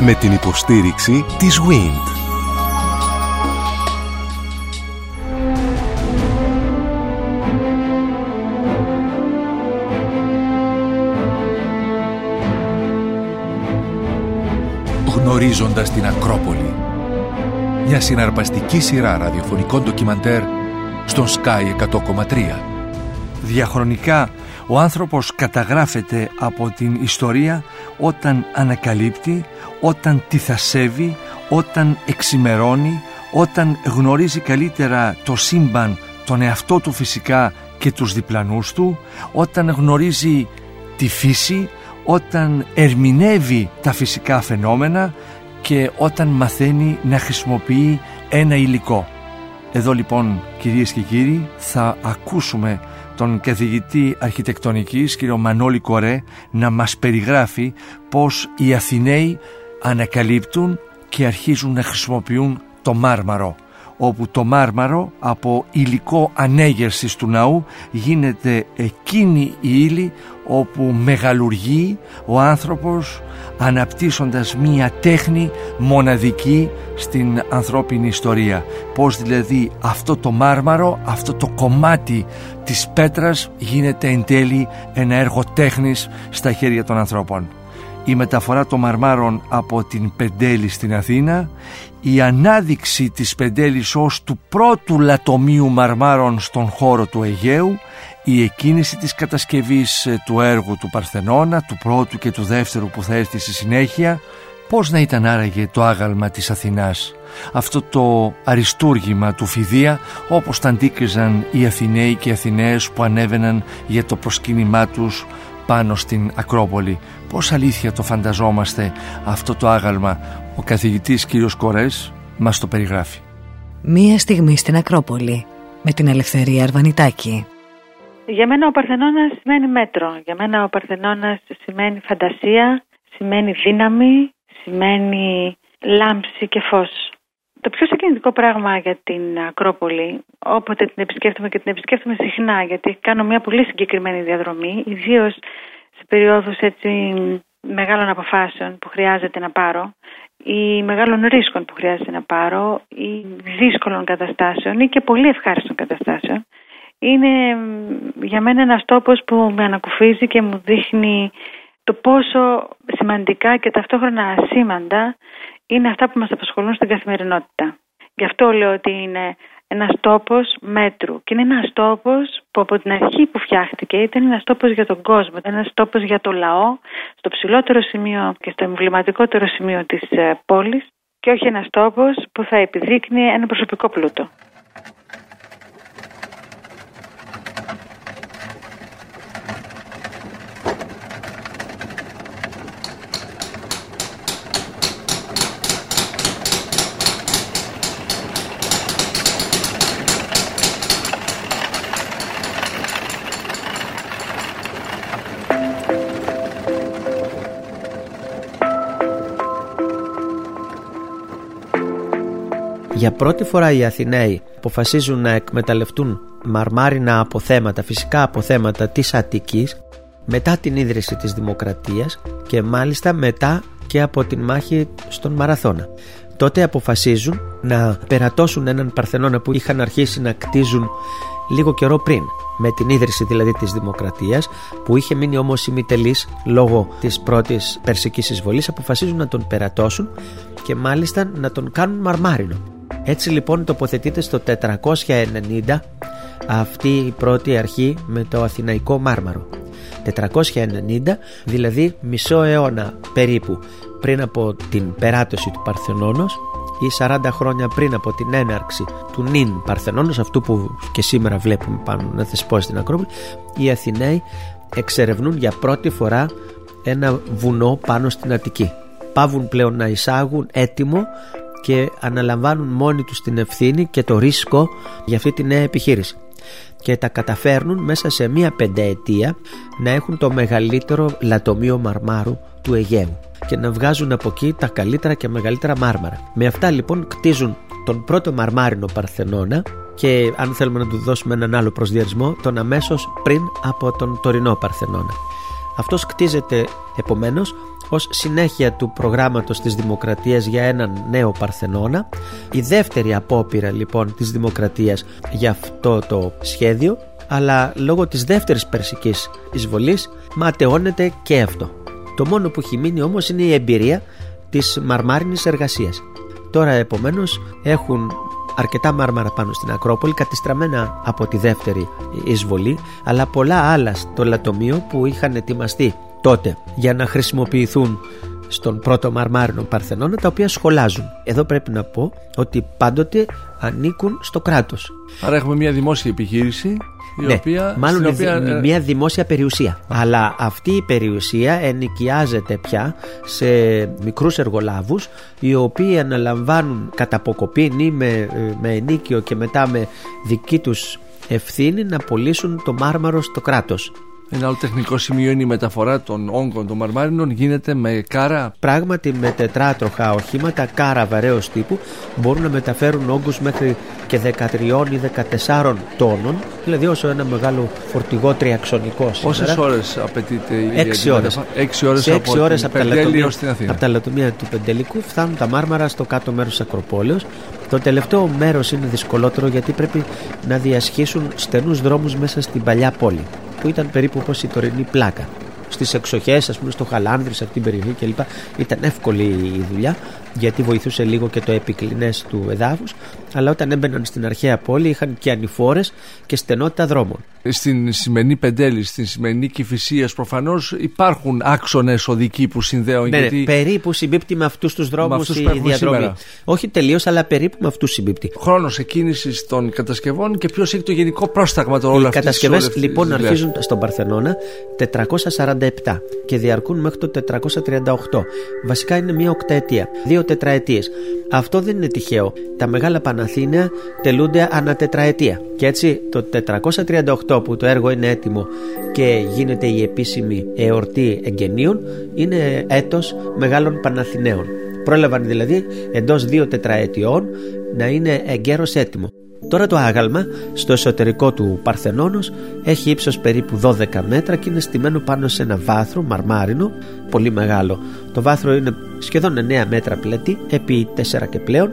με την υποστήριξη της WIND. Γνωρίζοντας την Ακρόπολη Μια συναρπαστική σειρά ραδιοφωνικών ντοκιμαντέρ στον Sky 100,3 Διαχρονικά ο άνθρωπος καταγράφεται από την ιστορία όταν ανακαλύπτει, όταν τυθασεύει, όταν εξημερώνει, όταν γνωρίζει καλύτερα το σύμπαν, τον εαυτό του φυσικά και τους διπλανούς του, όταν γνωρίζει τη φύση, όταν ερμηνεύει τα φυσικά φαινόμενα και όταν μαθαίνει να χρησιμοποιεί ένα υλικό. Εδώ λοιπόν κυρίες και κύριοι θα ακούσουμε τον καθηγητή αρχιτεκτονικής κύριο Μανώλη Κορέ να μας περιγράφει πως οι Αθηναίοι ανακαλύπτουν και αρχίζουν να χρησιμοποιούν το μάρμαρο όπου το μάρμαρο από υλικό ανέγερσης του ναού γίνεται εκείνη η ύλη όπου μεγαλουργεί ο άνθρωπος αναπτύσσοντας μία τέχνη μοναδική στην ανθρώπινη ιστορία. Πώς δηλαδή αυτό το μάρμαρο, αυτό το κομμάτι της πέτρας γίνεται εν τέλει ένα έργο τέχνης στα χέρια των ανθρώπων η μεταφορά των μαρμάρων από την Πεντέλη στην Αθήνα, η ανάδειξη της Πεντέλης ως του πρώτου λατομείου μαρμάρων στον χώρο του Αιγαίου, η εκκίνηση της κατασκευής ε, του έργου του Παρθενώνα, του πρώτου και του δεύτερου που θα έρθει στη συνέχεια, πώς να ήταν άραγε το άγαλμα της Αθηνάς, αυτό το αριστούργημα του Φιδία όπως τα αντίκριζαν οι Αθηναίοι και οι Αθηναίες που ανέβαιναν για το προσκύνημά τους πάνω στην Ακρόπολη. Πώς αλήθεια το φανταζόμαστε αυτό το άγαλμα; Ο καθηγητής κύριος Κορές μας το περιγράφει. Μία στιγμή στην Ακρόπολη με την Ελευθερία Αρβανιτάκη. Για μένα ο Παρθενώνας σημαίνει μέτρο. Για μένα ο Παρθενώνας σημαίνει φαντασία, σημαίνει δύναμη, σημαίνει λάμψη και φως. Το πιο συγκινητικό πράγμα για την Ακρόπολη, όποτε την επισκέφτομαι και την επισκέφτομαι συχνά, γιατί κάνω μια πολύ συγκεκριμένη διαδρομή, ιδίως σε περιόδους έτσι μεγάλων αποφάσεων που χρειάζεται να πάρω ή μεγάλων ρίσκων που χρειάζεται να πάρω ή δύσκολων καταστάσεων ή και πολύ ευχάριστων καταστάσεων είναι για μένα ένας τόπος που με ανακουφίζει και μου δείχνει το πόσο σημαντικά και ταυτόχρονα ασήμαντα είναι αυτά που μας απασχολούν στην καθημερινότητα. Γι' αυτό λέω ότι είναι ένας τόπος μέτρου και είναι ένας τόπος που από την αρχή που φτιάχτηκε ήταν ένας τόπος για τον κόσμο, ήταν ένας τόπος για το λαό στο ψηλότερο σημείο και στο εμβληματικότερο σημείο της ε, πόλης και όχι ένας τόπος που θα επιδείκνει ένα προσωπικό πλούτο. Για πρώτη φορά οι Αθηναίοι αποφασίζουν να εκμεταλλευτούν μαρμάρινα αποθέματα, φυσικά αποθέματα της Αττικής μετά την ίδρυση της Δημοκρατίας και μάλιστα μετά και από την μάχη στον Μαραθώνα. Τότε αποφασίζουν να περατώσουν έναν Παρθενώνα που είχαν αρχίσει να κτίζουν λίγο καιρό πριν με την ίδρυση δηλαδή της Δημοκρατίας που είχε μείνει όμως ημιτελής λόγω της πρώτης περσικής εισβολής αποφασίζουν να τον περατώσουν και μάλιστα να τον κάνουν μαρμάρινο έτσι λοιπόν τοποθετείται στο 490 αυτή η πρώτη αρχή με το Αθηναϊκό Μάρμαρο. 490 δηλαδή μισό αιώνα περίπου πριν από την περάτωση του Παρθενώνος ή 40 χρόνια πριν από την έναρξη του νυν Παρθενώνος αυτού που και σήμερα βλέπουμε πάνω να θεσπώσει στην Ακρόπολη οι Αθηναίοι εξερευνούν για πρώτη φορά ένα βουνό πάνω στην Αττική πάβουν πλέον να εισάγουν έτοιμο και αναλαμβάνουν μόνοι τους την ευθύνη και το ρίσκο για αυτή τη νέα επιχείρηση και τα καταφέρνουν μέσα σε μία πενταετία να έχουν το μεγαλύτερο λατομείο μαρμάρου του Αιγαίου και να βγάζουν από εκεί τα καλύτερα και μεγαλύτερα μάρμαρα. Με αυτά λοιπόν κτίζουν τον πρώτο μαρμάρινο Παρθενώνα και αν θέλουμε να του δώσουμε έναν άλλο προσδιορισμό τον αμέσως πριν από τον τωρινό Παρθενώνα. Αυτός κτίζεται επομένως ως συνέχεια του προγράμματος της Δημοκρατίας για έναν νέο Παρθενώνα. Η δεύτερη απόπειρα λοιπόν της Δημοκρατίας για αυτό το σχέδιο αλλά λόγω της δεύτερης περσικής εισβολής ματαιώνεται και αυτό. Το μόνο που έχει μείνει όμως είναι η εμπειρία της μαρμάρινης εργασίας. Τώρα επομένως έχουν αρκετά μάρμαρα πάνω στην Ακρόπολη κατιστραμμένα από τη δεύτερη εισβολή αλλά πολλά άλλα στο λατομείο που είχαν ετοιμαστεί τότε για να χρησιμοποιηθούν στον πρώτο μαρμάρινο Παρθενώνα τα οποία σχολάζουν. Εδώ πρέπει να πω ότι πάντοτε ανήκουν στο κράτος. Άρα έχουμε μια δημόσια επιχείρηση η ναι, οποία, μάλλον οποία, ε, μια δημόσια περιουσία. Αλλά αυτή η περιουσία ενοικιάζεται πια σε μικρούς εργολάβους οι οποίοι αναλαμβάνουν κατά αποκοπή ή με, ε, με ενίκιο και μετά με δική τους ευθύνη να πωλήσουν το μάρμαρο στο κράτος. Ένα άλλο τεχνικό σημείο είναι η μεταφορά των όγκων των μαρμάρινων γίνεται με κάρα. Πράγματι με τετράτροχα οχήματα κάρα βαρέως τύπου μπορούν να μεταφέρουν όγκους μέχρι και 13 ή 14 τόνων δηλαδή όσο ένα μεγάλο φορτηγό τριαξονικό Πόσες ώρες απαιτείται η 6 ώρες. 6 ώρες από, ώρες από, τα λατομεία, στην Αθήνα. από τα λατομεία του Πεντελικού φτάνουν τα μάρμαρα στο κάτω μέρος της Ακροπόλεως το τελευταίο μέρος είναι δυσκολότερο γιατί πρέπει να διασχίσουν στενούς δρόμους μέσα στην παλιά πόλη που ήταν περίπου όπως η τωρινή πλάκα. Στις εξοχές, ας πούμε, στο Χαλάνδρης, σε αυτήν την περιοχή κλπ. Ήταν εύκολη η δουλειά γιατί βοηθούσε λίγο και το επικλινές του εδάφους. Αλλά όταν έμπαιναν στην αρχαία πόλη είχαν και ανηφόρες και στενότητα δρόμων. Στην σημερινή Πεντέλη, στην σημερινή Κυφυσίας, προφανώς υπάρχουν άξονες οδικοί που συνδέουν. Ναι, γιατί... ναι, περίπου συμπίπτει με αυτούς τους δρόμους η διαδρομή. Σήμερα. Όχι τελείως, αλλά περίπου με αυτούς συμπίπτει. Χρόνος εκκίνησης των κατασκευών και ποιος έχει το γενικό πρόσταγμα των όλων αυτών. Οι κατασκευές λοιπόν αρχίζουν στον Παρθενώνα 447 και διαρκούν μέχρι το 438. Βασικά είναι μία οκταετία. Δύο τετραετίες. Αυτό δεν είναι τυχαίο. Τα μεγάλα Παναθήναια τελούνται ανά τετραετία. Και έτσι το 438 που το έργο είναι έτοιμο και γίνεται η επίσημη εορτή εγγενείων είναι έτος μεγάλων Παναθηναίων. Πρόλαβαν δηλαδή εντός δύο τετραετιών να είναι εγκαίρος έτοιμο. Τώρα το άγαλμα στο εσωτερικό του Παρθενώνος έχει ύψος περίπου 12 μέτρα και είναι στημένο πάνω σε ένα βάθρο μαρμάρινο πολύ μεγάλο. Το βάθρο είναι σχεδόν 9 μέτρα πλέτη επί 4 και πλέον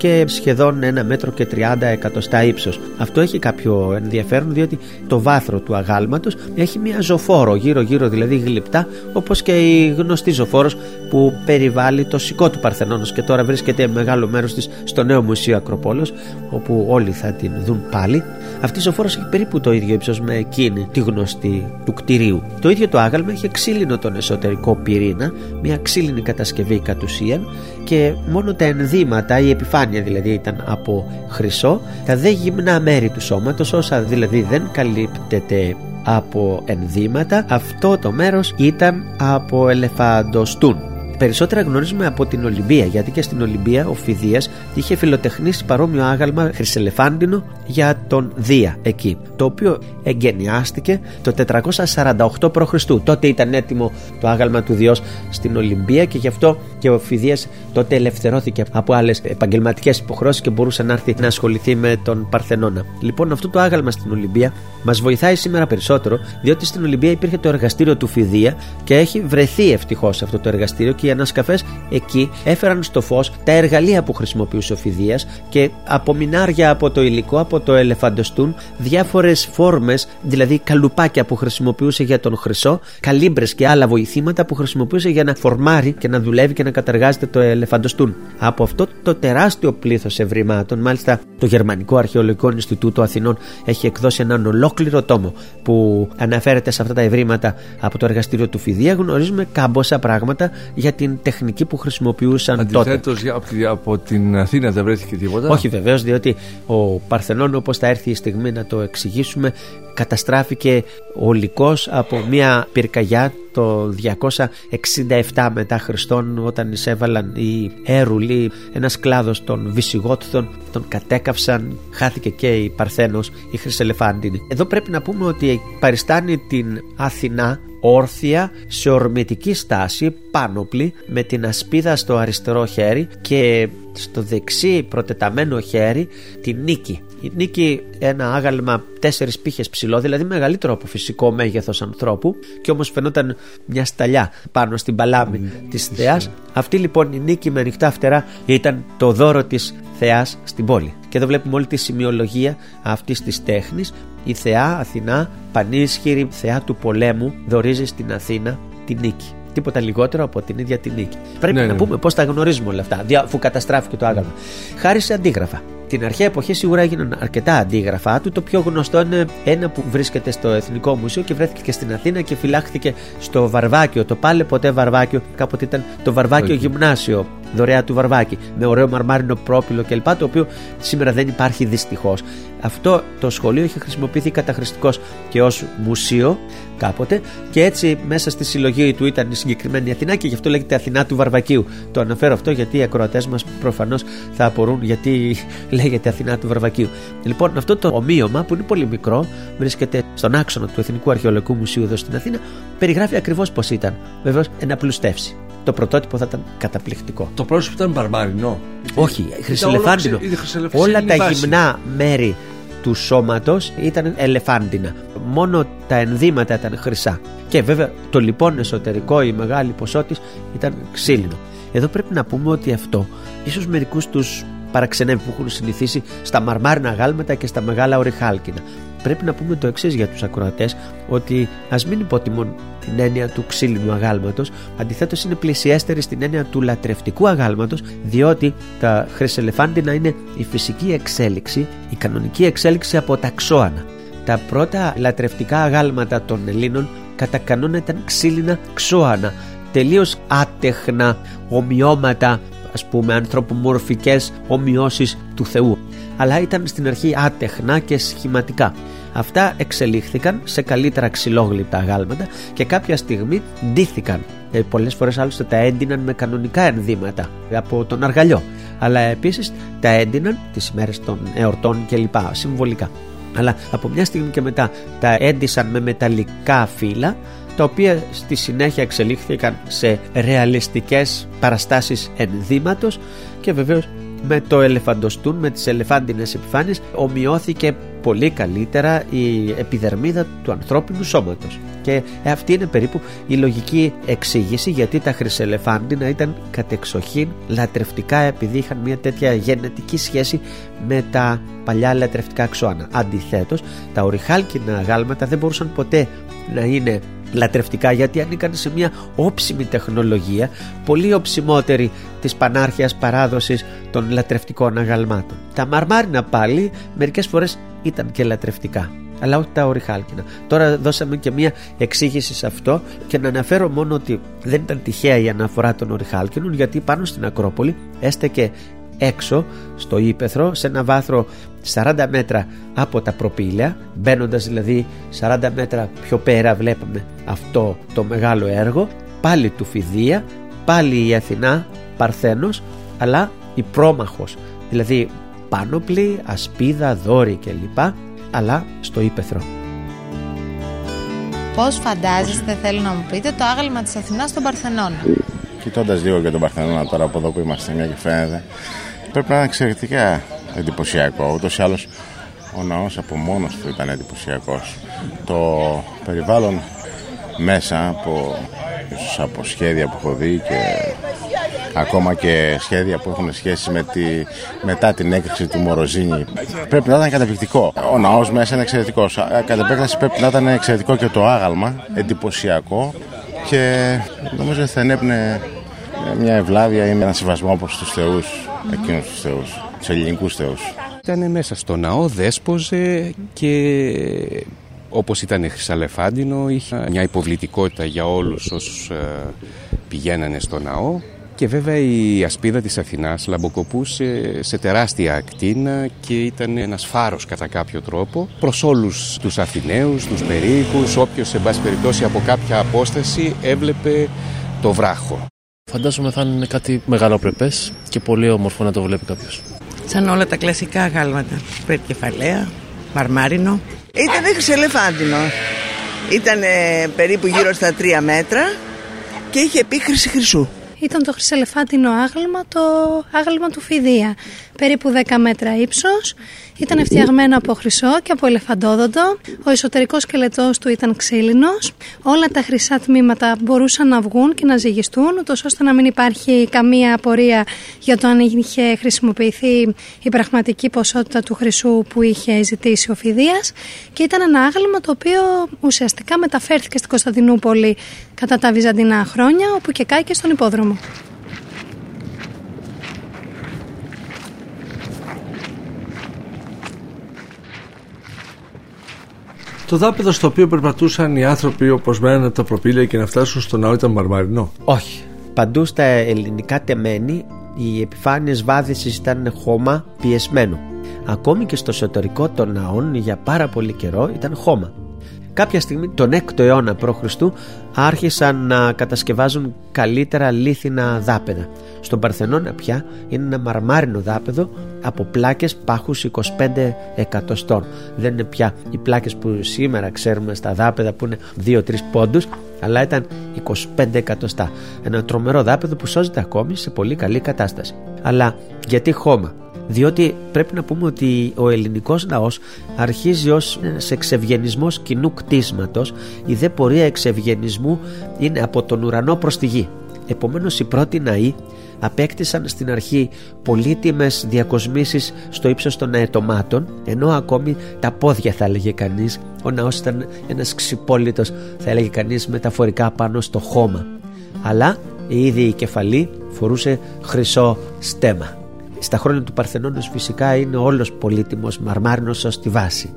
και σχεδόν ένα μέτρο και 30 εκατοστά ύψος. Αυτό έχει κάποιο ενδιαφέρον διότι το βάθρο του αγάλματος έχει μια ζωφόρο γύρω γύρω δηλαδή γλυπτά όπως και η γνωστή ζωφόρος που περιβάλλει το σηκώ του Παρθενώνος και τώρα βρίσκεται μεγάλο μέρος της στο νέο Μουσείο Ακροπόλος όπου όλοι θα την δουν πάλι. Αυτής η ζωφόρος έχει περίπου το ίδιο ύψος με εκείνη τη γνωστή του κτηρίου. Το ίδιο το άγαλμα έχει ξύλινο τον εσωτερικό πυρήνα, μια ξύλινη κατασκευή κατ' ουσίαν και μόνο τα ενδύματα, η επιφάνεια δηλαδή ήταν από χρυσό, τα δε γυμνά μέρη του σώματος όσα δηλαδή δεν καλύπτεται από ενδύματα αυτό το μέρος ήταν από ελεφαντοστούν Περισσότερα γνωρίζουμε από την Ολυμπία, γιατί και στην Ολυμπία ο Φιδίας είχε φιλοτεχνήσει παρόμοιο άγαλμα χρυσελεφάντινο για τον Δία εκεί, το οποίο εγκαινιάστηκε το 448 π.Χ. Τότε ήταν έτοιμο το άγαλμα του Διός στην Ολυμπία και γι' αυτό και ο Φιδίας τότε ελευθερώθηκε από άλλες επαγγελματικές υποχρώσεις και μπορούσε να έρθει να ασχοληθεί με τον Παρθενώνα. Λοιπόν, αυτό το άγαλμα στην Ολυμπία μας βοηθάει σήμερα περισσότερο, διότι στην Ολυμπία υπήρχε το εργαστήριο του Φιδία και έχει βρεθεί ευτυχώς αυτό το εργαστήριο και οι ανασκαφέ εκεί έφεραν στο φως τα εργαλεία που χρησιμοποιούσε ο Φιδίας και απομεινάρια από το υλικό, από το ελεφαντοστούν, διάφορες φόρμες, δηλαδή καλουπάκια που χρησιμοποιούσε για τον χρυσό, καλύμπρες και άλλα βοηθήματα που χρησιμοποιούσε για να φορμάρει και να δουλεύει και να καταργάζεται το ελεφαντοστούν. Από αυτό το τεράστιο πλήθος ευρημάτων, μάλιστα το Γερμανικό Αρχαιολογικό Ινστιτούτο Αθηνών έχει εκδώσει έναν ολόκληρο τόμο που αναφέρεται σε αυτά τα ευρήματα από το εργαστήριο του Φιδία, γνωρίζουμε κάμποσα πράγματα για την τεχνική που χρησιμοποιούσαν Αντιθέτως, τότε. Από, από την Αθήνα δεν βρέθηκε τίποτα; Όχι βεβαίως, διότι ο Παρθενών, όπως θα έρθει η στιγμή να το εξηγήσουμε, καταστράφηκε ολικός από μια πυρκαγιά το 267 μετά Χριστόν όταν εισέβαλαν οι Έρουλοι ένας κλάδος των Βυσιγότθων τον κατέκαυσαν χάθηκε και η Παρθένος η Χρυσελεφάντινη εδώ πρέπει να πούμε ότι παριστάνει την Αθηνά όρθια σε ορμητική στάση πάνωπλη με την ασπίδα στο αριστερό χέρι και στο δεξί προτεταμένο χέρι τη νίκη. Η νίκη ένα άγαλμα τέσσερις πύχες ψηλό, δηλαδή μεγαλύτερο από φυσικό μέγεθος ανθρώπου και όμως φαινόταν μια σταλιά πάνω στην παλάμη mm. της θεάς. Αυτή λοιπόν η νίκη με ανοιχτά φτερά ήταν το δώρο της θεάς στην πόλη. Και εδώ βλέπουμε όλη τη σημειολογία αυτής της τέχνης. Η θεά Αθηνά, πανίσχυρη θεά του πολέμου, δορίζει στην Αθήνα τη νίκη. Τίποτα λιγότερο από την ίδια την νίκη. Πρέπει Ναι, να ναι. πούμε πώς τα γνωρίζουμε όλα αυτά, δια- αφού καταστράφηκε το άγαλμα. Χάρη σε αντίγραφα. Την αρχαία εποχή σίγουρα έγιναν αρκετά αντίγραφά του. Το πιο γνωστό είναι ένα που βρίσκεται στο Εθνικό Μουσείο και βρέθηκε και στην Αθήνα και φυλάχθηκε στο Βαρβάκιο. Το πάλι ποτέ Βαρβάκιο, κάποτε ήταν το Βαρβάκιο Όχι. Γυμνάσιο, δωρεά του Βαρβάκη, με ωραίο μαρμάρινο πρόπυλο κλπ. Το οποίο σήμερα δεν υπάρχει δυστυχώς. Αυτό το σχολείο είχε χρησιμοποιηθεί καταχρηστικώ και ως μουσείο κάποτε και έτσι μέσα στη συλλογή του ήταν η συγκεκριμένη Αθηνά και γι' αυτό λέγεται Αθηνά του Βαρβακίου. Το αναφέρω αυτό γιατί οι ακροατές μας προφανώς θα απορούν γιατί λέγεται Αθηνά του Βαρβακίου. Λοιπόν, αυτό το ομοίωμα που είναι πολύ μικρό, βρίσκεται στον άξονα του Εθνικού Αρχαιολογικού Μουσείου εδώ στην Αθήνα, περιγράφει ακριβώς πώς ήταν. Βεβαίως, ένα πλουστεύσει. Το πρωτότυπο θα ήταν καταπληκτικό. Το πρόσωπο ήταν μπαρμάρινο. Όχι, χρυσελεφάντινο. ξε- η χρυσελεφ- Όλα τα ξυλιβάσιμο. γυμνά μέρη του σώματος ήταν ελεφάντινα. Μόνο τα ενδύματα ήταν χρυσά. Και βέβαια το λοιπόν εσωτερικό, η μεγάλη ποσότητα ήταν ξύλινο. Εδώ πρέπει να πούμε ότι αυτό ίσως μερικούς τους παραξενεύει που έχουν συνηθίσει στα μαρμάρινα γάλματα και στα μεγάλα ορυχάλκινα. Πρέπει να πούμε το εξής για τους ακροατές, ότι ας μην υποτιμούν την έννοια του ξύλινου αγάλματος, αντιθέτως είναι πλησιέστερη στην έννοια του λατρευτικού αγάλματος, διότι τα χρυσελεφάντινα είναι η φυσική εξέλιξη, η κανονική εξέλιξη από τα ξώανα. Τα πρώτα λατρευτικά αγάλματα των Ελλήνων κατά κανόνα ήταν ξύλινα ξώανα, τελείως άτεχνα ομοιώματα ας πούμε ανθρωπομορφικές ομοιώσεις του Θεού αλλά ήταν στην αρχή άτεχνα και σχηματικά. Αυτά εξελίχθηκαν σε καλύτερα ξυλόγλυπτα αγάλματα και κάποια στιγμή ντύθηκαν. Ε, πολλές φορές άλλωστε τα έντυναν με κανονικά ενδύματα από τον αργαλιό. Αλλά επίσης τα έντυναν τις ημέρες των εορτών κλπ. συμβολικά. Αλλά από μια στιγμή και μετά τα έντυσαν με μεταλλικά φύλλα τα οποία στη συνέχεια εξελίχθηκαν σε ρεαλιστικές παραστάσεις ενδύματος και βεβαίως με το ελεφαντοστούν, με τις ελεφάντινες επιφάνειες ομοιώθηκε πολύ καλύτερα η επιδερμίδα του ανθρώπινου σώματος και αυτή είναι περίπου η λογική εξήγηση γιατί τα χρυσελεφάντινα ήταν κατεξοχήν λατρευτικά επειδή είχαν μια τέτοια γενετική σχέση με τα παλιά λατρευτικά αξώνα. Αντιθέτως τα ορυχάλκινα γάλματα δεν μπορούσαν ποτέ να είναι λατρευτικά γιατί ανήκαν σε μια όψιμη τεχνολογία πολύ οψιμότερη της πανάρχιας παράδοσης των λατρευτικών αγαλμάτων. Τα μαρμάρινα πάλι μερικές φορές ήταν και λατρευτικά αλλά όχι τα ορυχάλκινα. Τώρα δώσαμε και μια εξήγηση σε αυτό και να αναφέρω μόνο ότι δεν ήταν τυχαία η αναφορά των ορυχάλκινων γιατί πάνω στην Ακρόπολη έστεκε έξω στο ύπεθρο σε ένα βάθρο 40 μέτρα από τα προπήλαια μπαίνοντας δηλαδή 40 μέτρα πιο πέρα βλέπαμε αυτό το μεγάλο έργο πάλι του Φιδία πάλι η Αθηνά Παρθένος αλλά η Πρόμαχος δηλαδή πάνωπλη, ασπίδα, δόρη κλπ αλλά στο ύπεθρο Πώς φαντάζεστε, θέλω να μου πείτε, το άγαλμα της Αθηνάς στον Παρθενώνα; Κοιτώντας λίγο και τον Παρθενώνα τώρα από εδώ που είμαστε, μια και φαίνεται, πρέπει να είναι εξαιρετικά εντυπωσιακό. Ούτως ή άλλως ο ναός από μόνος του ήταν εντυπωσιακός. Το περιβάλλον μέσα από, ίσως από σχέδια που έχω δει και ακόμα και σχέδια που έχουν σχέση με τη, μετά την έκρηξη του Μοροζίνη πρέπει να ήταν καταπληκτικό. Ο ναός μέσα είναι εξαιρετικός. Α, Κατά επέκταση πρέπει να ήταν εξαιρετικό και το άγαλμα, εντυπωσιακό και νομίζω ότι θα ενέπνε μια ευλάβεια ή ένα σεβασμό προς τους θεούς, εκείνους τους θεούς, τους ελληνικούς θεούς. Ήταν μέσα στο ναό, δέσποζε και όπως ήταν χρυσαλεφάντινο είχε μια υποβλητικότητα για όλους όσους ε, πηγαίνανε στο ναό και βέβαια η ασπίδα της Αθηνάς λαμποκοπούσε σε τεράστια ακτίνα και ήταν ένας φάρος κατά κάποιο τρόπο προς όλους τους Αθηναίους, τους περίοικους, όποιος σε πάση περιπτώσει από κάποια απόσταση έβλεπε το βράχο. Φαντάζομαι θα είναι κάτι μεγαλοπρεπές και πολύ όμορφο να το βλέπει κάποιος. Σαν όλα τα κλασικά γάλματα. Πέτ κεφαλαία, μαρμάρινο. Ήταν χρυσελεφάντινο. Ήταν περίπου γύρω στα τρία μέτρα και είχε επίχρηση χρυσού. Ήταν το χρυσελεφάντινο άγαλμα, το άγαλμα του Φιδία. Περίπου 10 μέτρα ύψος, ήταν φτιαγμένο από χρυσό και από ελεφαντόδοντο. Ο εσωτερικός σκελετός του ήταν ξύλινος. Όλα τα χρυσά τμήματα μπορούσαν να βγουν και να ζυγιστούν, ούτως ώστε να μην υπάρχει καμία απορία για το αν είχε χρησιμοποιηθεί η πραγματική ποσότητα του χρυσού που είχε ζητήσει ο Φιδίας και ήταν ένα άγαλμα το οποίο ουσιαστικά μεταφέρθηκε στην Κωνσταντινούπολη κατά τα βυζαντινά χρόνια όπου και κάηκε στον υπόδρομο. Το δάπεδο στο οποίο περπατούσαν οι άνθρωποι όπως μέναν από τα προπήλαια και να φτάσουν στο ναό ήταν μαρμαρινό. Όχι. Παντού στα ελληνικά τεμένη οι επιφάνειες βάδιση ήταν χώμα πιεσμένο. Ακόμη και στο εσωτερικό των ναών για πάρα πολύ καιρό ήταν χώμα. Κάποια στιγμή τον 6ο αιώνα π.Χ. άρχισαν να κατασκευάζουν καλύτερα λίθινα δάπεδα. Στον Παρθενώνα πια είναι ένα μαρμάρινο δάπεδο από πλάκες πάχους 25 εκατοστών. Δεν είναι πια οι πλάκες που σήμερα ξέρουμε στα δάπεδα που είναι 2-3 πόντους αλλά ήταν 25 εκατοστά. Ένα τρομερό δάπεδο που σώζεται ακόμη σε πολύ καλή κατάσταση. Αλλά γιατί χώμα; Διότι πρέπει να πούμε ότι ο ελληνικός λαός αρχίζει ως ένας εξευγενισμός κοινού κτίσματος. Η δε πορεία εξευγενισμού είναι από τον ουρανό προς τη γη. Επομένως οι πρώτοι ναοί απέκτησαν στην αρχή πολύτιμες διακοσμήσεις στο ύψος των αετομάτων ενώ ακόμη τα πόδια θα έλεγε κανείς ο ναός ήταν ένας ξυπόλυτος θα έλεγε κανείς μεταφορικά πάνω στο χώμα. Αλλά ήδη η κεφαλή φορούσε χρυσό στέμα στα χρόνια του Παρθενώνος φυσικά είναι όλος πολύτιμος μαρμάρινος ως τη βάση.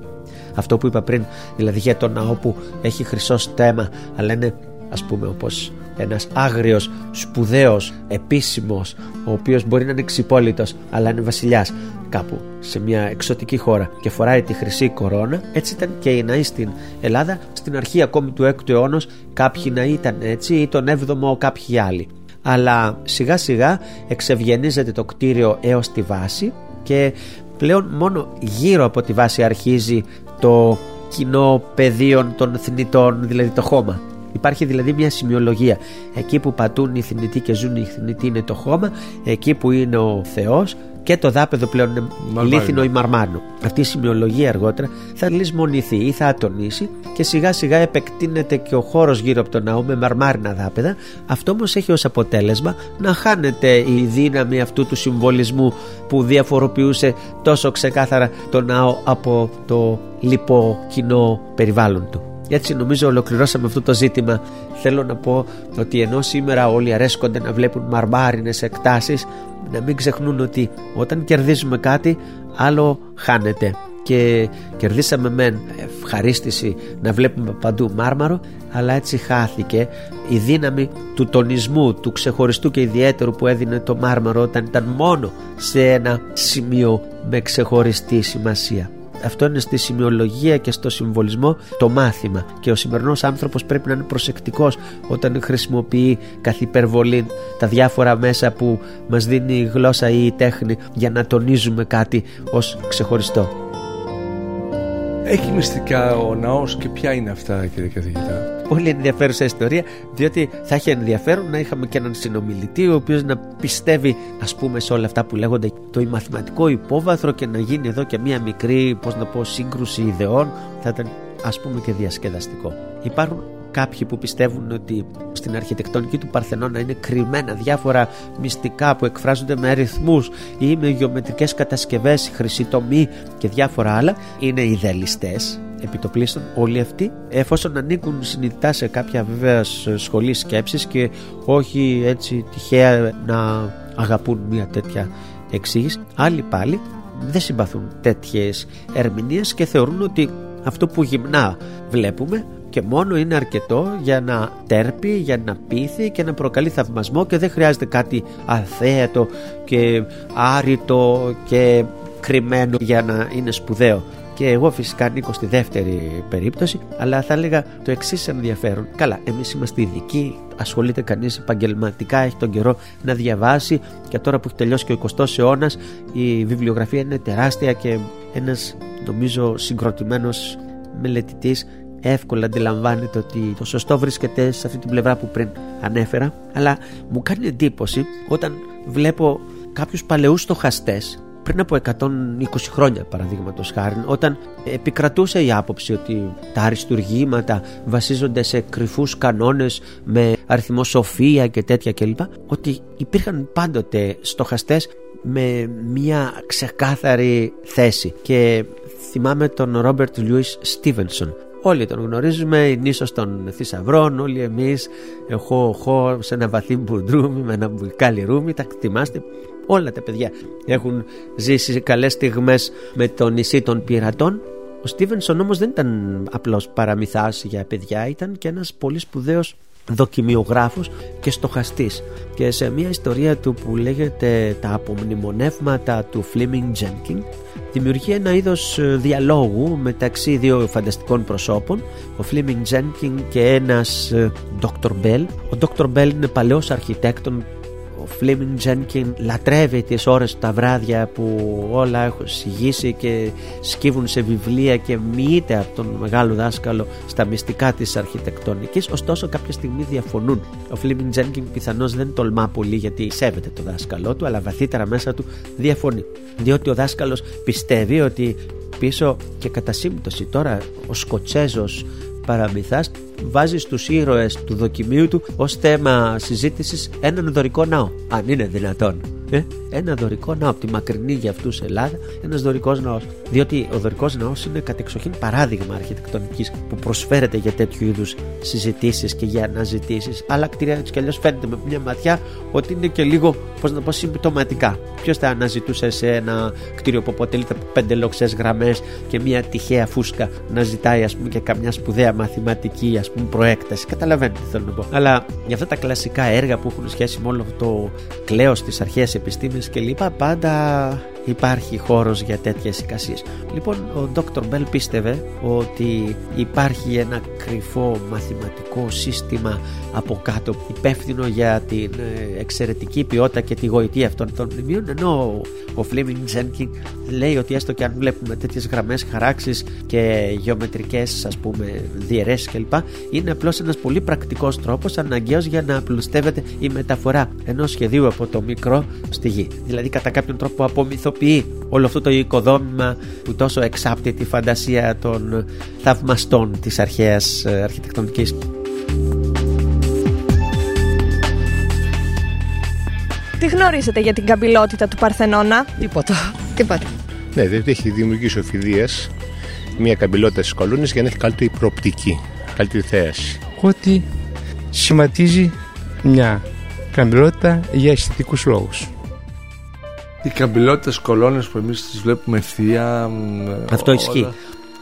Αυτό που είπα πριν, δηλαδή για τον ναό που έχει χρυσό στέμα αλλά είναι ας πούμε όπως ένας άγριος, σπουδαίος, επίσημος ο οποίος μπορεί να είναι ξυπόλυτος αλλά είναι βασιλιάς κάπου σε μια εξωτική χώρα και φοράει τη χρυσή κορώνα. Έτσι ήταν και οι ναοί στην Ελλάδα. Στην αρχή ακόμη του 6ου αιώνα κάποιοι ναοί ήταν έτσι ή τον 7ο κάποιοι άλλοι αλλά σιγά σιγά εξευγενίζεται το κτίριο έως τη βάση και πλέον μόνο γύρω από τη βάση αρχίζει το κοινό πεδίο των θνητών, δηλαδή το χώμα. Υπάρχει δηλαδή μια σημειολογία. Εκεί που πατούν οι θνητοί και ζουν οι θνητοί είναι το χώμα, εκεί που είναι ο Θεός και το δάπεδο πλέον είναι λίθινο ή μαρμάνο. Αυτή η σημειολογία αργότερα θα λησμονηθεί ή θα ατονίσει και σιγά σιγά επεκτείνεται και ο χώρος γύρω από το ναό με μαρμάρινα δάπεδα. Αυτό όμως έχει ως αποτέλεσμα να χάνεται η δύναμη αυτού του συμβολισμού που διαφοροποιούσε τόσο ξεκάθαρα το ναό από το λοιπό κοινό περιβάλλον του. Έτσι νομίζω ολοκληρώσαμε αυτό το ζήτημα. Θέλω να πω ότι ενώ σήμερα όλοι αρέσκονται να βλέπουν μαρμάρινες εκτάσεις να μην ξεχνούν ότι όταν κερδίζουμε κάτι άλλο χάνεται και κερδίσαμε μεν ευχαρίστηση να βλέπουμε παντού μάρμαρο αλλά έτσι χάθηκε η δύναμη του τονισμού, του ξεχωριστού και ιδιαίτερου που έδινε το μάρμαρο όταν ήταν μόνο σε ένα σημείο με ξεχωριστή σημασία αυτό είναι στη σημειολογία και στο συμβολισμό το μάθημα και ο σημερινός άνθρωπος πρέπει να είναι προσεκτικός όταν χρησιμοποιεί καθ' υπερβολή τα διάφορα μέσα που μας δίνει η γλώσσα ή η τέχνη για να τονίζουμε κάτι ως ξεχωριστό. Έχει μυστικά ο ναός και ποια είναι αυτά κύριε καθηγητά; Πολύ ενδιαφέρουσα ιστορία, διότι θα έχει ενδιαφέρον να είχαμε και έναν συνομιλητή ο οποίος να πιστεύει, ας πούμε, σε όλα αυτά που λέγονται το μαθηματικό υπόβαθρο και να γίνει εδώ και μία μικρή, πώς να πω, σύγκρουση ιδεών. Θα ήταν, ας πούμε, και διασκεδαστικό. Υπάρχουν κάποιοι που πιστεύουν ότι στην αρχιτεκτονική του Παρθενώνα είναι κρυμμένα διάφορα μυστικά που εκφράζονται με αριθμούς ή με γεωμετρικές κατασκευές, χρυσή τομή και διάφορα άλλα είναι ιδεαλιστές επιτοπλίστων όλοι αυτοί εφόσον ανήκουν συνειδητά σε κάποια βέβαια σχολή σκέψης και όχι έτσι τυχαία να αγαπούν μια τέτοια εξήγηση άλλοι πάλι δεν συμπαθούν τέτοιες ερμηνείες και θεωρούν ότι αυτό που γυμνά βλέπουμε και μόνο είναι αρκετό για να τέρπει, για να πείθει και να προκαλεί θαυμασμό και δεν χρειάζεται κάτι αθέατο και άρρητο και κρυμμένο για να είναι σπουδαίο. Και εγώ φυσικά ανήκω στη δεύτερη περίπτωση, αλλά θα έλεγα το εξής ενδιαφέρον. Καλά, εμείς είμαστε ειδικοί, ασχολείται κανείς επαγγελματικά, έχει τον καιρό να διαβάσει και τώρα που έχει τελειώσει και ο 20ο αιώνας, η βιβλιογραφία είναι τεράστια και ένας νομίζω συγκροτημένος μελετητής εύκολα αντιλαμβάνεται ότι το σωστό βρίσκεται σε αυτή την πλευρά που πριν ανέφερα αλλά μου κάνει εντύπωση όταν βλέπω κάποιους παλαιούς στοχαστές πριν από 120 χρόνια παραδείγματος χάρη όταν επικρατούσε η άποψη ότι τα αριστουργήματα βασίζονται σε κρυφούς κανόνες με αριθμό σοφία και τέτοια κλπ ότι υπήρχαν πάντοτε στοχαστές με μια ξεκάθαρη θέση και θυμάμαι τον Ρόμπερτ Λιούις Στίβενσον Όλοι τον γνωρίζουμε, η νήσος των θησαυρών, όλοι εμείς, εγώ, εγώ, σε ένα βαθύ μπουντρούμι, με ένα μπουκάλι ρούμι, τα θυμάστε. Όλα τα παιδιά έχουν ζήσει καλές στιγμές με το νησί των πειρατών. Ο Στίβενσον όμως δεν ήταν απλώς παραμυθάς για παιδιά, ήταν και ένας πολύ σπουδαίος δοκιμιογράφος και στοχαστής και σε μια ιστορία του που λέγεται τα απομνημονεύματα του Fleming Jenkins δημιουργεί ένα είδος ε, διαλόγου μεταξύ δύο φανταστικών προσώπων ο Fleming Jenkins και ένας Dr. Ε, Bell ο Dr. Bell είναι παλαιός αρχιτέκτον ο Φλίμιν Τζένκιν λατρεύει τις ώρες τα βράδια που όλα έχουν συγγύσει και σκύβουν σε βιβλία και μοιείται από τον μεγάλο δάσκαλο στα μυστικά της αρχιτεκτονικής. Ωστόσο κάποια στιγμή διαφωνούν. Ο Φλίμιν Τζένκιν πιθανώς δεν τολμά πολύ γιατί σέβεται το δάσκαλό του αλλά βαθύτερα μέσα του διαφωνεί. Διότι ο δάσκαλος πιστεύει ότι πίσω και κατά σύμπτωση τώρα ο Σκοτσέζος παραμυθάς βάζεις στους ήρωες του δοκιμίου του ως θέμα συζήτησης έναν δωρικό ναό αν είναι δυνατόν ε, ένα δωρικό ναό από τη μακρινή για αυτούς Ελλάδα, ένας δωρικός ναός. Διότι ο δωρικός ναός είναι κατεξοχήν παράδειγμα αρχιτεκτονικής που προσφέρεται για τέτοιου είδους συζητήσεις και για αναζητήσεις. Άλλα κτίρια έτσι κι αλλιώς φαίνεται με μια ματιά ότι είναι και λίγο, πώς να πω, συμπτωματικά. Ποιος θα αναζητούσε σε ένα κτίριο που αποτελείται από πέντε λοξέ γραμμές και μια τυχαία φούσκα να ζητάει, ας πούμε, και καμιά σπουδαία μαθηματική, ας πούμε, προέκταση. Καταλαβαίνετε τι θέλω να πω. Αλλά για αυτά τα κλασικά έργα που έχουν σχέση με όλο αυτό το κλέος τη αρχαία επιστήμης κλπ. Πάντα υπάρχει χώρος για τέτοιες εικασίες. Λοιπόν, ο Dr. Bell πίστευε ότι υπάρχει ένα κρυφό μαθηματικό σύστημα από κάτω υπεύθυνο για την ε, εξαιρετική ποιότητα και τη γοητεία αυτών των μνημείων ενώ ο Fleming Jenkins λέει ότι έστω και αν βλέπουμε τέτοιες γραμμές χαράξεις και γεωμετρικές ας πούμε διαιρέσεις κλπ είναι απλώς ένας πολύ πρακτικός τρόπος αναγκαίος για να απλουστεύεται η μεταφορά ενός σχεδίου από το μικρό στη γη δηλαδή κατά κάποιον τρόπο απομυθοποιεί όλο αυτό το οικοδόμημα που τόσο εξάπτει τη φαντασία των θαυμαστών της αρχαίας ε, αρχιτεκτονικής Τι γνωρίζετε για την καμπυλότητα του Παρθενώνα; Τίποτα. Τίποτα. Ναι, διότι έχει δημιουργήσει ο Φιδίας μια καμπυλότητα στις κολόνε για να έχει καλύτερη προοπτική, καλύτερη θέαση. Ότι σχηματίζει μια καμπυλότητα για αισθητικούς λόγους. Οι καμπυλότητες κολόνες που εμείς τις βλέπουμε ευθεία. Αυτό ισχύει.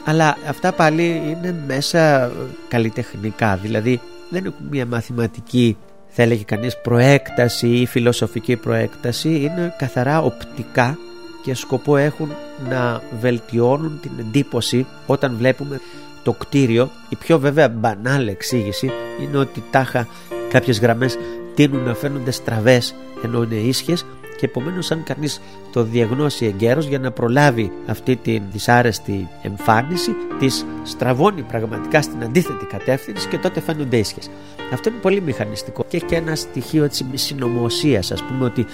Αλλά αυτά πάλι είναι μέσα καλλιτεχνικά. Δηλαδή δεν έχουν μια μαθηματική θα έλεγε κανείς προέκταση ή φιλοσοφική προέκταση είναι καθαρά οπτικά και σκοπό έχουν να βελτιώνουν την εντύπωση όταν βλέπουμε το κτίριο η πιο βέβαια μπανάλ εξήγηση είναι ότι τάχα κάποιες γραμμές τείνουν να φαίνονται στραβές ενώ είναι ίσχυες και επομένως αν κανείς το διαγνώσει εγκαίρως για να προλάβει αυτή την δυσάρεστη εμφάνιση της στραβώνει πραγματικά στην αντίθετη κατεύθυνση και τότε φαίνονται ίσχυες. Αυτό είναι πολύ μηχανιστικό και έχει και ένα στοιχείο έτσι συνωμοσίας ας πούμε ότι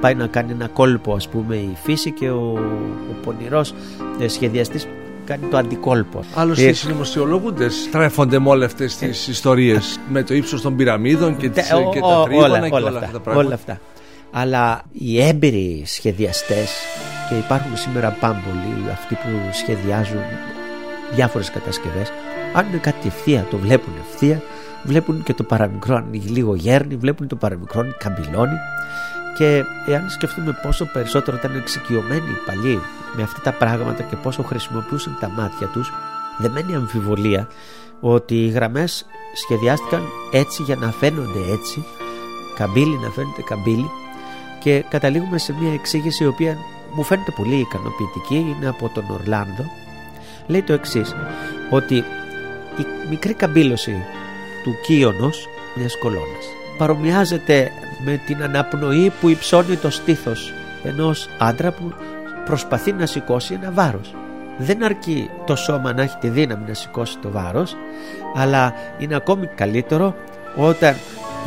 πάει να κάνει ένα κόλπο ας πούμε η φύση και ο, ο πονηρός ε, σχεδιαστής κάνει το αντικόλπο. Άλλωστε, ε, οι συνωμοσιολόγοντες τρέφονται με όλες αυτές τις ε, ιστορίες. με το ύψος των πυραμίδων και, τις, και τα τρίβανα και όλα, αυτά, αυτά τα πράγματα. Όλα αυτά αλλά οι έμπειροι σχεδιαστές και υπάρχουν σήμερα πάμπολοι αυτοί που σχεδιάζουν διάφορες κατασκευές αν είναι κάτι ευθεία το βλέπουν ευθεία βλέπουν και το παραμικρό αν λίγο γέρνει βλέπουν το παραμικρό καμπυλώνει. Και εάν σκεφτούμε πόσο περισσότερο ήταν εξοικειωμένοι οι παλιοί με αυτά τα πράγματα και πόσο χρησιμοποιούσαν τα μάτια τους δεν μένει αμφιβολία ότι οι γραμμές σχεδιάστηκαν έτσι για να φαίνονται έτσι καμπύλη να φαίνεται καμπύλη και καταλήγουμε σε μια εξήγηση η οποία μου φαίνεται πολύ ικανοποιητική είναι από τον Ορλάνδο λέει το εξής ότι η μικρή καμπύλωση του κύονος μιας κολόνας παρομοιάζεται με την αναπνοή που υψώνει το στήθος ενός άντρα που προσπαθεί να σηκώσει ένα βάρος. Δεν αρκεί το σώμα να έχει τη δύναμη να σηκώσει το βάρος αλλά είναι ακόμη καλύτερο όταν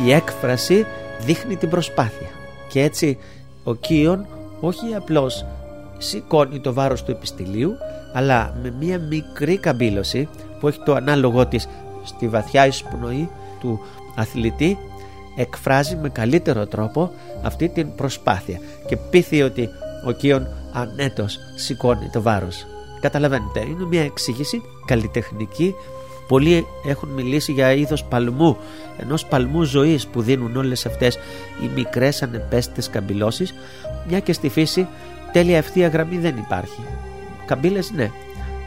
η έκφραση δείχνει την προσπάθεια και έτσι ο Κίον όχι απλώς σηκώνει το βάρος του επιστηλίου αλλά με μία μικρή καμπύλωση που έχει το ανάλογο της στη βαθιά εισπνοή του αθλητή εκφράζει με καλύτερο τρόπο αυτή την προσπάθεια και πείθει ότι ο Κίον ανέτος σηκώνει το βάρος. Καταλαβαίνετε, είναι μια εξήγηση καλλιτεχνική Πολλοί έχουν μιλήσει για είδος παλμού, ενός παλμού ζωής που δίνουν όλες αυτές οι μικρές ανεπαίσθητες καμπυλώσεις, μια και στη φύση τέλεια ευθεία γραμμή δεν υπάρχει. Καμπύλες ναι,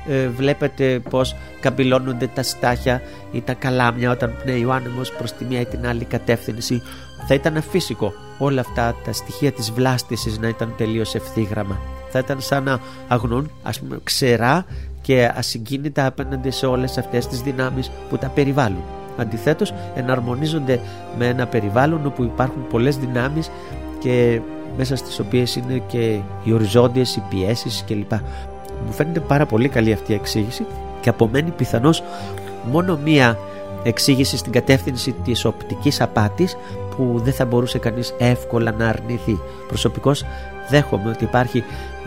ε, βλέπετε πως καμπυλώνονται τα στάχια ή τα καλάμια όταν πνέει ο άνεμος προς τη μία ή την άλλη κατεύθυνση. Θα ήταν αφύσικο όλα αυτά τα στοιχεία της βλάστησης να ήταν τελείως ευθύγραμμα. Θα ήταν σαν να αγνούν ας πούμε ξερά και ασυγκίνητα απέναντι σε όλες αυτές τις δυνάμεις που τα περιβάλλουν αντιθέτως εναρμονίζονται με ένα περιβάλλον όπου υπάρχουν πολλές δυνάμεις και μέσα στις οποίες είναι και οι οριζόντιες, οι πιέσεις κλπ. Μου φαίνεται πάρα πολύ καλή αυτή η εξήγηση και απομένει πιθανώς μόνο μία εξήγηση στην κατεύθυνση της οπτικής απάτης που δεν θα μπορούσε κανείς εύκολα να αρνηθεί. Προσωπικώς δέχομαι ότι υπάρχει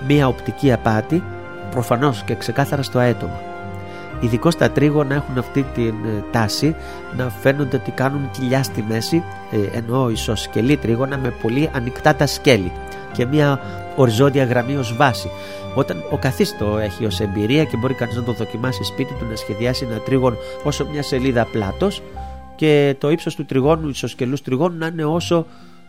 μία οπτική απάτη προφανώς και ξεκάθαρα στο αέτομο. Ειδικώς τα τρίγωνα έχουν αυτή την ε, τάση να φαίνονται ότι κάνουν κοιλιά στη μέση, ε, ενώ ισοσκελή τρίγωνα με πολύ ανοιχτά τα σκέλη και μια οριζόντια γραμμή ως βάση. Όταν ο καθίστο έχει ως εμπειρία και μπορεί κανείς να το δοκιμάσει σπίτι του να σχεδιάσει ένα τρίγωνο όσο μια σελίδα πλάτος και το ύψος του τριγώνου, ισοσκελούς τριγώνου να είναι όσο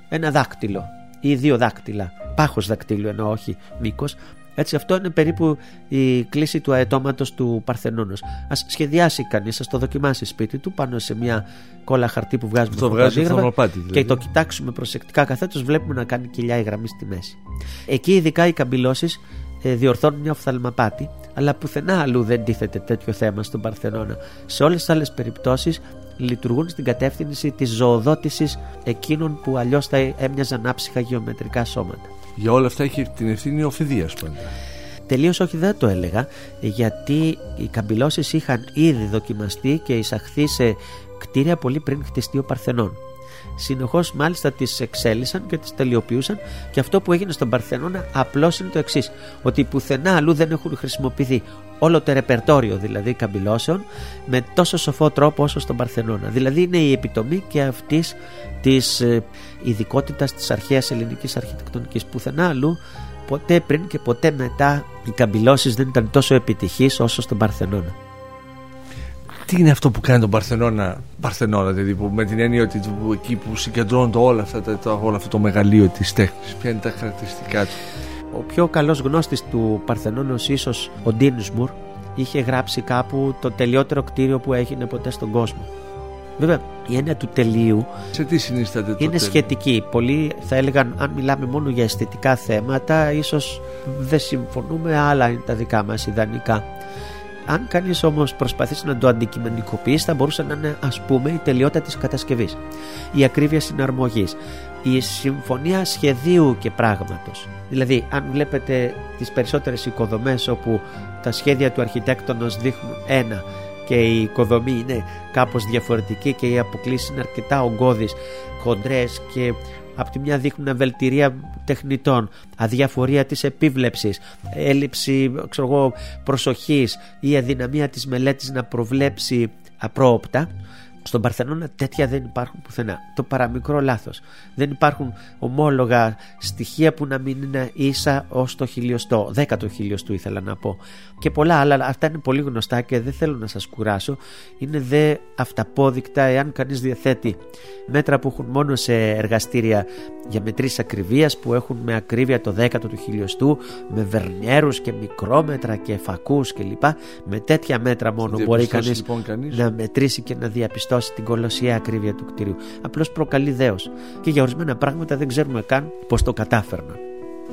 ένα δάκτυλο ή δύο δάκτυλα. Πάχος δακτύλου ενώ όχι μήκος. Έτσι αυτό είναι περίπου η κλίση του αετώματος του Παρθενώνος. Ας σχεδιάσει κανείς, ας το δοκιμάσει σπίτι του πάνω σε μια κόλλα χαρτί που βγάζουμε το βγάζει δηλαδή. και το κοιτάξουμε προσεκτικά καθέτως βλέπουμε να κάνει κοιλιά η γραμμή στη μέση. Εκεί ειδικά οι καμπυλώσεις ε, διορθώνουν μια οφθαλμαπάτη αλλά πουθενά αλλού δεν τίθεται τέτοιο θέμα στον Παρθενώνα. Σε όλες τις άλλες περιπτώσεις λειτουργούν στην κατεύθυνση της ζωοδότησης εκείνων που αλλιώς θα έμοιαζαν άψυχα γεωμετρικά σώματα. Για όλα αυτά έχει την ευθύνη ο Φιδίας πάντα. Τελείως όχι δεν το έλεγα γιατί οι καμπυλώσεις είχαν ήδη δοκιμαστεί και εισαχθεί σε κτίρια πολύ πριν χτιστεί ο Παρθενών. Συνεχώς μάλιστα τις εξέλισσαν και τις τελειοποιούσαν και αυτό που έγινε στον Παρθενώνα απλώς είναι το εξής: Ότι πουθενά αλλού δεν έχουν χρησιμοποιηθεί όλο το ρεπερτόριο δηλαδή καμπυλώσεων με τόσο σοφό τρόπο όσο στον Παρθενώνα. Δηλαδή είναι η επιτομή και αυτής της ε, ειδικότητας της αρχαίας ελληνικής αρχιτεκτονικής. Πουθενά αλλού ποτέ πριν και ποτέ μετά οι καμπυλώσεις δεν ήταν τόσο επιτυχείς όσο στον Παρθενώνα τι είναι αυτό που κάνει τον Παρθενώνα, Παρθενώνα δηλαδή, που, με την έννοια ότι που, εκεί που συγκεντρώνονται όλα αυτά, το, όλο αυτό το μεγαλείο της τέχνης, ποια είναι τα χαρακτηριστικά του; Ο πιο καλός γνώστης του Παρθενώνος ίσως ο Ντίνισμουρ είχε γράψει κάπου το τελειότερο κτίριο που έγινε ποτέ στον κόσμο. Βέβαια, η έννοια του τελείου Σε τι συνίσταται το είναι σχετική. Πολλοί θα έλεγαν, αν μιλάμε μόνο για αισθητικά θέματα, ίσως δεν συμφωνούμε, άλλα είναι τα δικά μας ιδανικά. Αν κανείς όμως προσπαθήσει να το αντικειμενικοποιήσει, θα μπορούσε να είναι ας πούμε η τελειότητα της κατασκευής, η ακρίβεια συναρμογής, η συμφωνία σχεδίου και πράγματος. Δηλαδή, αν βλέπετε τις περισσότερες οικοδομές όπου τα σχέδια του αρχιτέκτονος δείχνουν ένα και η οικοδομή είναι κάπως διαφορετική και οι αποκλήσεις είναι αρκετά ογκώδεις, χοντρές και από τη μια δείχνουν αβελτηρία τεχνητών, αδιαφορία της επίβλεψης, έλλειψη ξέρω προσοχής ή αδυναμία της μελέτης να προβλέψει απρόοπτα στον Παρθενώνα τέτοια δεν υπάρχουν πουθενά. Το παραμικρό λάθος. Δεν υπάρχουν ομόλογα στοιχεία που να μην είναι ίσα ως το χιλιοστό. Δέκατο χιλιοστού ήθελα να πω. Και πολλά άλλα. Αυτά είναι πολύ γνωστά και δεν θέλω να σας κουράσω. Είναι δε αυταπόδεικτα εάν κανείς διαθέτει μέτρα που έχουν μόνο σε εργαστήρια για μετρήσεις ακριβίας που έχουν με ακρίβεια το δέκατο του χιλιοστού, με βερνιέρους και μικρόμετρα και φακούς κλπ. Με τέτοια μέτρα μόνο μπορεί κανείς λοιπόν, να μετρήσει και να διαπιστώσει διαπιστώσει την κολοσιαία ακρίβεια του κτίριου. Απλώς προκαλεί δέος. Και για ορισμένα πράγματα δεν ξέρουμε καν πώς το κατάφερναν.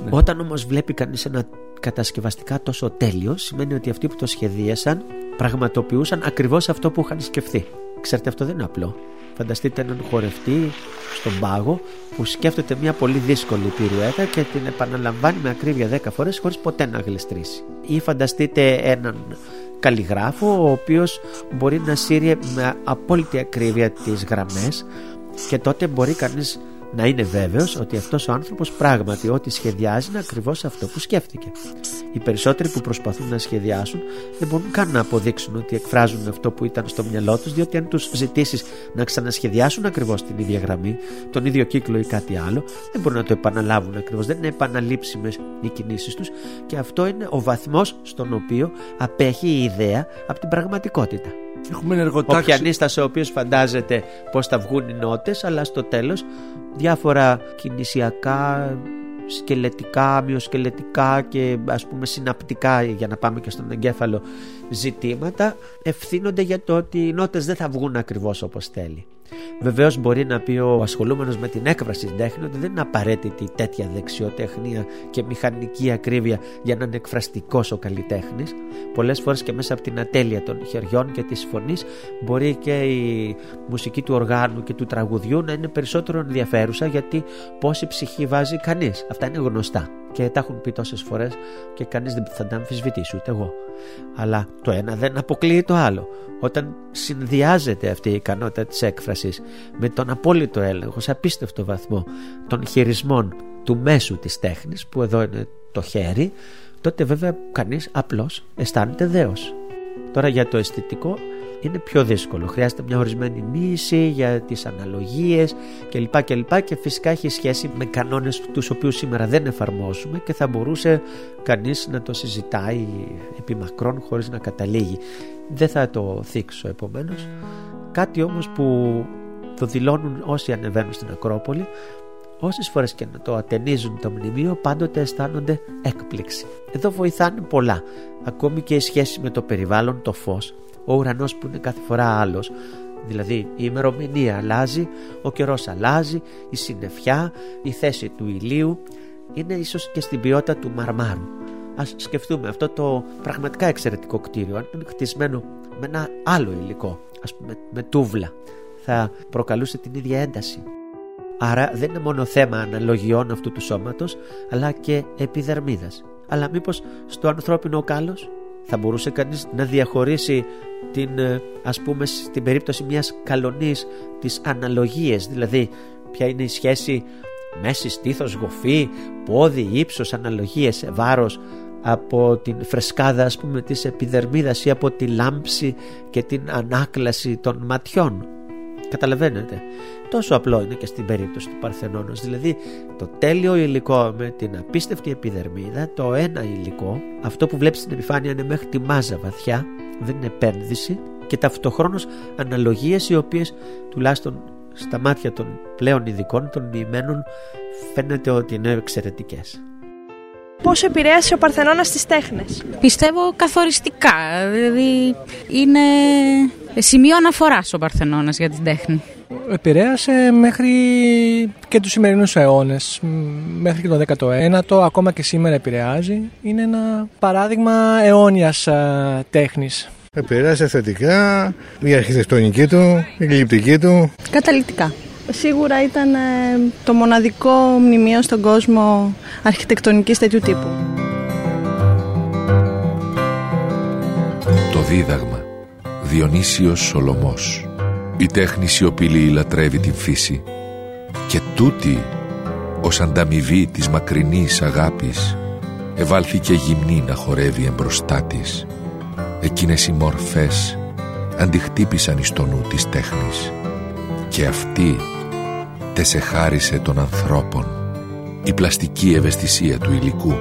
Ναι. Όταν όμως βλέπει κανείς ένα κατασκευαστικά τόσο τέλειο, σημαίνει ότι αυτοί που το σχεδίασαν πραγματοποιούσαν ακριβώς αυτό που είχαν σκεφτεί. Ξέρετε, αυτό δεν είναι απλό. Φανταστείτε έναν χορευτή στον πάγο που σκέφτεται μια πολύ δύσκολη πυρουέτα και την επαναλαμβάνει με ακρίβεια 10 φορές χωρίς ποτέ να γλιστρήσει. Ή φανταστείτε έναν καλλιγράφο ο οποίος μπορεί να σύρει με απόλυτη ακρίβεια τις γραμμές και τότε μπορεί κανείς να είναι βέβαιος ότι αυτός ο άνθρωπος πράγματι ό,τι σχεδιάζει είναι ακριβώς αυτό που σκέφτηκε. Οι περισσότεροι που προσπαθούν να σχεδιάσουν δεν μπορούν καν να αποδείξουν ότι εκφράζουν αυτό που ήταν στο μυαλό τους διότι αν τους ζητήσεις να ξανασχεδιάσουν ακριβώς την ίδια γραμμή, τον ίδιο κύκλο ή κάτι άλλο δεν μπορούν να το επαναλάβουν ακριβώς, δεν είναι επαναλήψιμες οι κινήσεις τους και αυτό είναι ο βαθμός στον οποίο απέχει η ιδέα από την πραγματικότητα. Έχουμε ενεργοτάξει. Ο πιανίστας ο οποίος φαντάζεται πως θα βγουν οι νότες αλλά στο τέλος διάφορα κινησιακά σκελετικά, μειοσκελετικά και ας πούμε συναπτικά για να πάμε και στον εγκέφαλο ζητήματα ευθύνονται για το ότι οι νότες δεν θα βγουν ακριβώς όπως θέλει. Βεβαίως μπορεί να πει ο ασχολούμενος με την έκφραση στην τέχνη ότι δεν είναι απαραίτητη τέτοια δεξιοτεχνία και μηχανική ακρίβεια για να είναι εκφραστικός ο καλλιτέχνης. Πολλές φορές και μέσα από την ατέλεια των χεριών και της φωνής μπορεί και η μουσική του οργάνου και του τραγουδιού να είναι περισσότερο ενδιαφέρουσα γιατί πόση ψυχή βάζει κανείς. Αυτά είναι γνωστά και τα έχουν πει τόσες φορές και κανείς δεν θα τα αμφισβητήσει, ούτε εγώ. Αλλά το ένα δεν αποκλείει το άλλο. Όταν συνδυάζεται αυτή η ικανότητα της έκφρασης με τον απόλυτο έλεγχο σε απίστευτο βαθμό των χειρισμών του μέσου της τέχνης που εδώ είναι το χέρι τότε βέβαια κανείς απλώς αισθάνεται δέος. Τώρα για το αισθητικό είναι πιο δύσκολο. Χρειάζεται μια ορισμένη μίση για τις αναλογίες κλπ. κλπ. Και φυσικά έχει σχέση με κανόνες τους οποίους σήμερα δεν εφαρμόζουμε και θα μπορούσε κανείς να το συζητάει επί μακρόν χωρίς να καταλήγει. Δεν θα το θίξω επομένως. Κάτι όμως που το δηλώνουν όσοι ανεβαίνουν στην Ακρόπολη όσες φορές και να το ατενίζουν το μνημείο πάντοτε αισθάνονται έκπληξη. Εδώ βοηθάνε πολλά, ακόμη και η σχέση με το περιβάλλον, το φως, ο ουρανός που είναι κάθε φορά άλλος, δηλαδή η ημερομηνία αλλάζει, ο καιρός αλλάζει, η συννεφιά, η θέση του ηλίου, είναι ίσως και στην ποιότητα του μαρμάρου. Ας σκεφτούμε αυτό το πραγματικά εξαιρετικό κτίριο, αν είναι χτισμένο με ένα άλλο υλικό, ας πούμε με τούβλα, θα προκαλούσε την ίδια ένταση. Άρα δεν είναι μόνο θέμα αναλογιών αυτού του σώματος, αλλά και επιδερμίδας. Αλλά μήπως στο ανθρώπινο κάλος θα μπορούσε κανείς να διαχωρίσει την, ε, ας πούμε στην περίπτωση μιας καλονής τις αναλογίες, δηλαδή ποια είναι η σχέση μέση, στήθος, γοφή, πόδι, ύψος, αναλογίες, βάρος από την φρεσκάδα ας πούμε της επιδερμίδας ή από τη λάμψη και την ανάκλαση των ματιών Καταλαβαίνετε. Τόσο απλό είναι και στην περίπτωση του Παρθενώνος. Δηλαδή το τέλειο υλικό με την απίστευτη επιδερμίδα, το ένα υλικό, αυτό που βλέπεις στην επιφάνεια είναι μέχρι τη μάζα βαθιά, δεν είναι επένδυση και ταυτοχρόνως αναλογίες οι οποίες τουλάχιστον στα μάτια των πλέον ειδικών, των μοιημένων, φαίνεται ότι είναι εξαιρετικές. Πώς επηρέασε ο Παρθενώνας στις τέχνες; Πιστεύω καθοριστικά, δηλαδή είναι σημείο αναφοράς ο Παρθενώνας για την τέχνη. Επηρέασε μέχρι και τους σημερινούς αιώνες, μέχρι και το 19ο, ακόμα και σήμερα επηρεάζει. Είναι ένα παράδειγμα αιώνιας τέχνης. Επηρέασε θετικά η αρχιτεκτονική του, η γλυπτική του. Καταλητικά. Σίγουρα ήταν ε, το μοναδικό μνημείο στον κόσμο αρχιτεκτονικής τέτοιου τύπου. Το δίδαγμα Διονύσιος Σολομός Η τέχνη σιωπηλή λατρεύει την φύση και τούτη ως ανταμοιβή της μακρινής αγάπης ευάλθηκε γυμνή να χορεύει εμπροστά της εκείνες οι μορφές αντιχτύπησαν εις το νου της τέχνης και αυτή τεσεχάρισε των ανθρώπων η πλαστική ευαισθησία του υλικού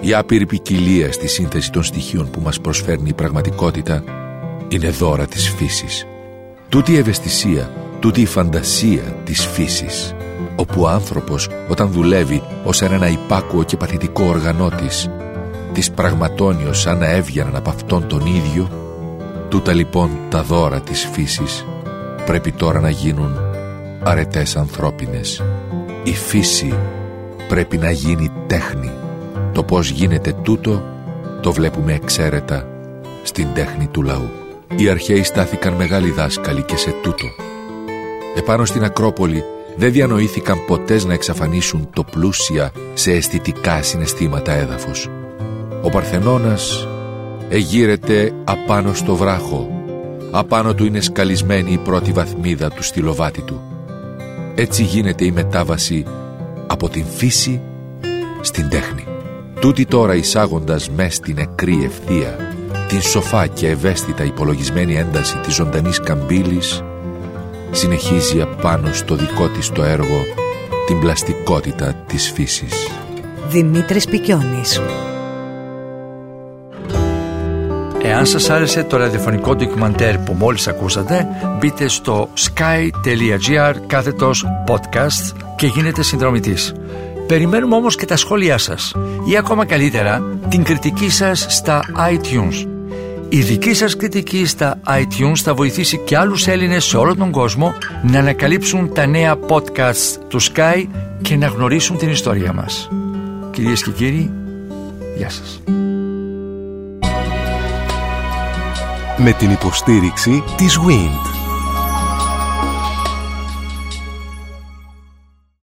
η άπειρη ποικιλία στη σύνθεση των στοιχείων που μας προσφέρνει η πραγματικότητα είναι δώρα της φύσης. Τούτη η ευαισθησία, τούτη η φαντασία της φύσης, όπου ο άνθρωπος όταν δουλεύει ως ένα υπάκουο και παθητικό οργανό της, της πραγματώνει σαν να έβγαιναν από αυτόν τον ίδιο, τούτα λοιπόν τα δώρα της φύσης πρέπει τώρα να γίνουν αρετές ανθρώπινες. Η φύση πρέπει να γίνει τέχνη. Το πώς γίνεται τούτο το βλέπουμε εξαίρετα στην τέχνη του λαού. Οι αρχαίοι στάθηκαν μεγάλοι δάσκαλοι και σε τούτο. Επάνω στην Ακρόπολη δεν διανοήθηκαν ποτέ να εξαφανίσουν το πλούσια σε αισθητικά συναισθήματα έδαφος. Ο Παρθενώνας εγείρεται απάνω στο βράχο. Απάνω του είναι σκαλισμένη η πρώτη βαθμίδα του στυλοβάτη του. Έτσι γίνεται η μετάβαση από την φύση στην τέχνη. Τούτη τώρα εισάγοντας μες στην νεκρή ευθεία την σοφά και ευαίσθητα υπολογισμένη ένταση της ζωντανής καμπύλης συνεχίζει απάνω στο δικό της το έργο την πλαστικότητα της φύσης. Δημήτρης Πικιώνης Εάν σας άρεσε το ραδιοφωνικό ντοκιμαντέρ που μόλις ακούσατε, μπείτε στο sky.gr κάθετος podcast και γίνετε συνδρομητής. Περιμένουμε όμως και τα σχόλιά σας ή ακόμα καλύτερα την κριτική σας στα iTunes. Η δική σας κριτική στα iTunes θα βοηθήσει και άλλους Έλληνες σε όλο τον κόσμο να ανακαλύψουν τα νέα podcast του Sky και να γνωρίσουν την ιστορία μας. Κυρίες και κύριοι, γεια σας. Με την υποστήριξη της WIND.